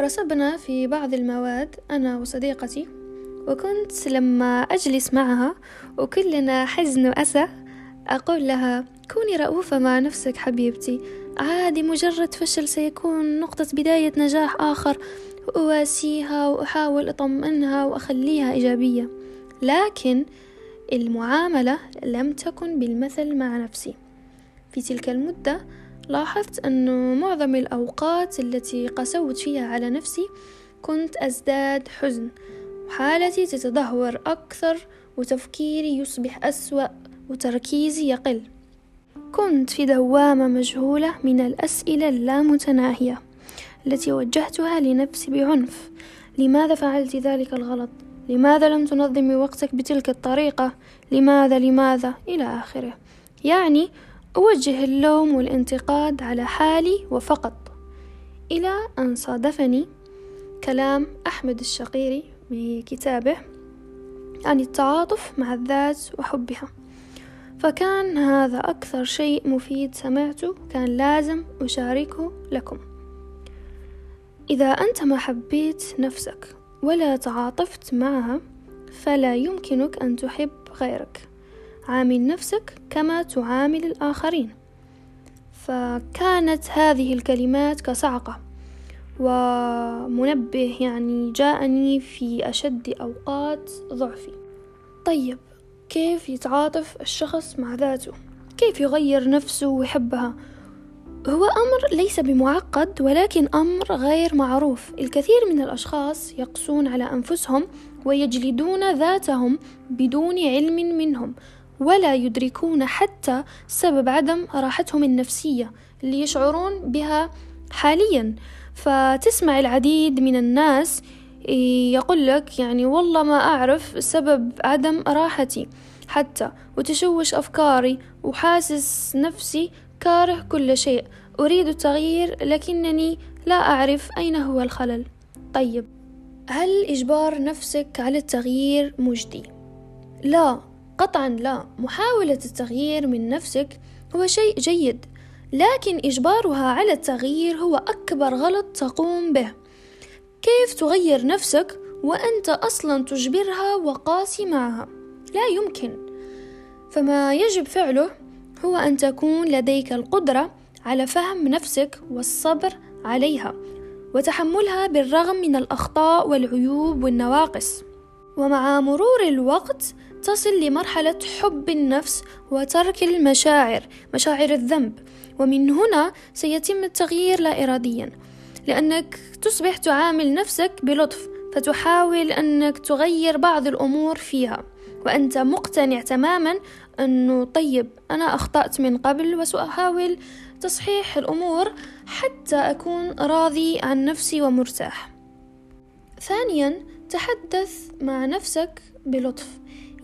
رسبنا في بعض المواد أنا وصديقتي وكنت لما أجلس معها وكلنا حزن وأسى أقول لها كوني رؤوفة مع نفسك حبيبتي عادي مجرد فشل سيكون نقطة بداية نجاح آخر وأواسيها وأحاول أطمئنها وأخليها إيجابية لكن المعاملة لم تكن بالمثل مع نفسي. في تلك المدة لاحظت أنه معظم الأوقات التي قسوت فيها على نفسي كنت أزداد حزن وحالتي تتدهور أكثر وتفكيري يصبح أسوأ وتركيزي يقل. كنت في دوامة مجهولة من الأسئلة اللامتناهية التي وجهتها لنفسي بعنف. لماذا فعلت ذلك الغلط؟ لماذا لم تنظمي وقتك بتلك الطريقة؟ لماذا؟ لماذا؟ إلى آخره. يعني أوجه اللوم والانتقاد على حالي وفقط إلى أن صادفني كلام أحمد الشقيري بكتابه عن التعاطف مع الذات وحبها. فكان هذا أكثر شيء مفيد سمعته كان لازم أشاركه لكم. إذا أنت ما حبيت نفسك ولا تعاطفت معها فلا يمكنك أن تحب غيرك. عامل نفسك كما تعامل الآخرين. فكانت هذه الكلمات كصعقة ومنبه يعني جاءني في أشد أوقات ضعفي. طيب كيف يتعاطف الشخص مع ذاته؟ كيف يغير نفسه ويحبها؟ هو أمر ليس بمعقد ولكن أمر غير معروف. الكثير من الأشخاص يقسون على أنفسهم ويجلدون ذاتهم بدون علم منهم. ولا يدركون حتى سبب عدم راحتهم النفسية اللي يشعرون بها حاليا. فتسمع العديد من الناس يقول لك يعني والله ما أعرف سبب عدم راحتي حتى وتشوش أفكاري وحاسس نفسي كاره كل شيء. أريد التغيير لكنني لا أعرف أين هو الخلل. طيب هل إجبار نفسك على التغيير مجدي؟ لا قطعا لا. محاولة التغيير من نفسك هو شيء جيد لكن إجبارها على التغيير هو أكبر غلط تقوم به. كيف تغير نفسك وأنت أصلا تجبرها وقاسي معها؟ لا يمكن. فما يجب فعله هو أن تكون لديك القدرة على فهم نفسك والصبر عليها وتحملها بالرغم من الأخطاء والعيوب والنواقص. ومع مرور الوقت تصل لمرحلة حب النفس وترك المشاعر مشاعر الذنب. ومن هنا سيتم التغيير لا إراديا لأنك تصبح تعامل نفسك بلطف فتحاول أنك تغير بعض الأمور فيها. وأنت مقتنع تماما أنه طيب أنا أخطأت من قبل وسأحاول تصحيح الأمور حتى أكون راضي عن نفسي ومرتاح. ثانيا تحدث مع نفسك بلطف.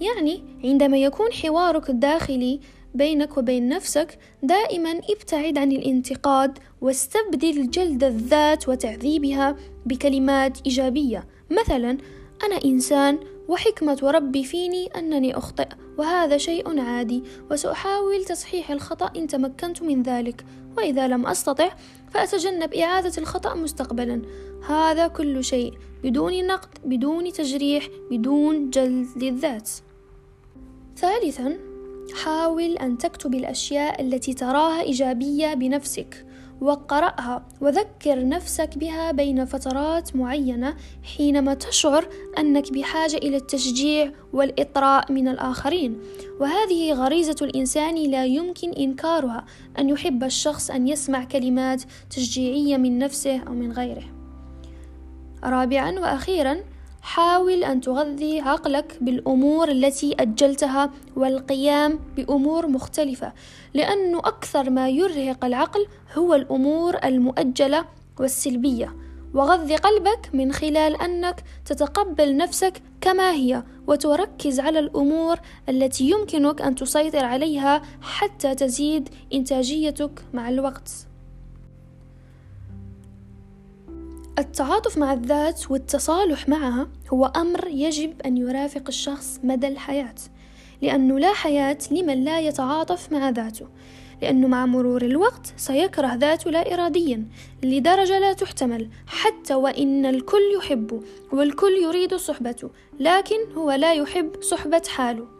يعني عندما يكون حوارك الداخلي بينك وبين نفسك دائما ابتعد عن الانتقاد واستبدل جلد الذات وتعذيبها بكلمات إيجابية. مثلا أنا إنسان وحكمة ربي فيني أنني أخطئ. وهذا شيء عادي وسأحاول تصحيح الخطأ إن تمكنت من ذلك. وإذا لم أستطع فأتجنب إعادة الخطأ مستقبلا. هذا كل شيء بدون نقد بدون تجريح بدون جلد للذات ثالثا حاول أن تكتب الأشياء التي تراها إيجابية بنفسك. وقرأها. وذكر نفسك بها بين فترات معينة حينما تشعر أنك بحاجة إلى التشجيع والإطراء من الآخرين. وهذه غريزة الإنسان لا يمكن إنكارها أن يحب الشخص أن يسمع كلمات تشجيعية من نفسه أو من غيره. رابعا وأخيرا حاول أن تغذي عقلك بالأمور التي أجلتها والقيام بأمور مختلفة لأنه أكثر ما يرهق العقل هو الأمور المؤجلة والسلبية. وغذي قلبك من خلال أنك تتقبل نفسك كما هي وتركز على الأمور التي يمكنك أن تسيطر عليها حتى تزيد إنتاجيتك مع الوقت. التعاطف مع الذات والتصالح معها هو أمر يجب أن يرافق الشخص مدى الحياة لأنه لا حياة لمن لا يتعاطف مع ذاته لأنه مع مرور الوقت سيكره ذاته لا إراديا لدرجة لا تحتمل حتى وإن الكل يحبه والكل يريد صحبته لكن هو لا يحب صحبة حاله.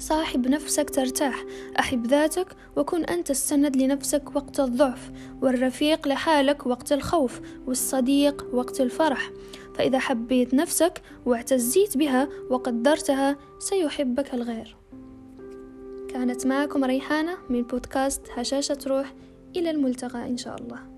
صاحب نفسك ترتاح. أحب ذاتك وكن أنت السند لنفسك وقت الضعف والرفيق لحالك وقت الخوف والصديق وقت الفرح. فإذا حبيت نفسك واعتزيت بها وقدرتها سيحبك الغير. كانت معكم ريحانة من بودكاست هشاشة روح إلى الملتقى إن شاء الله.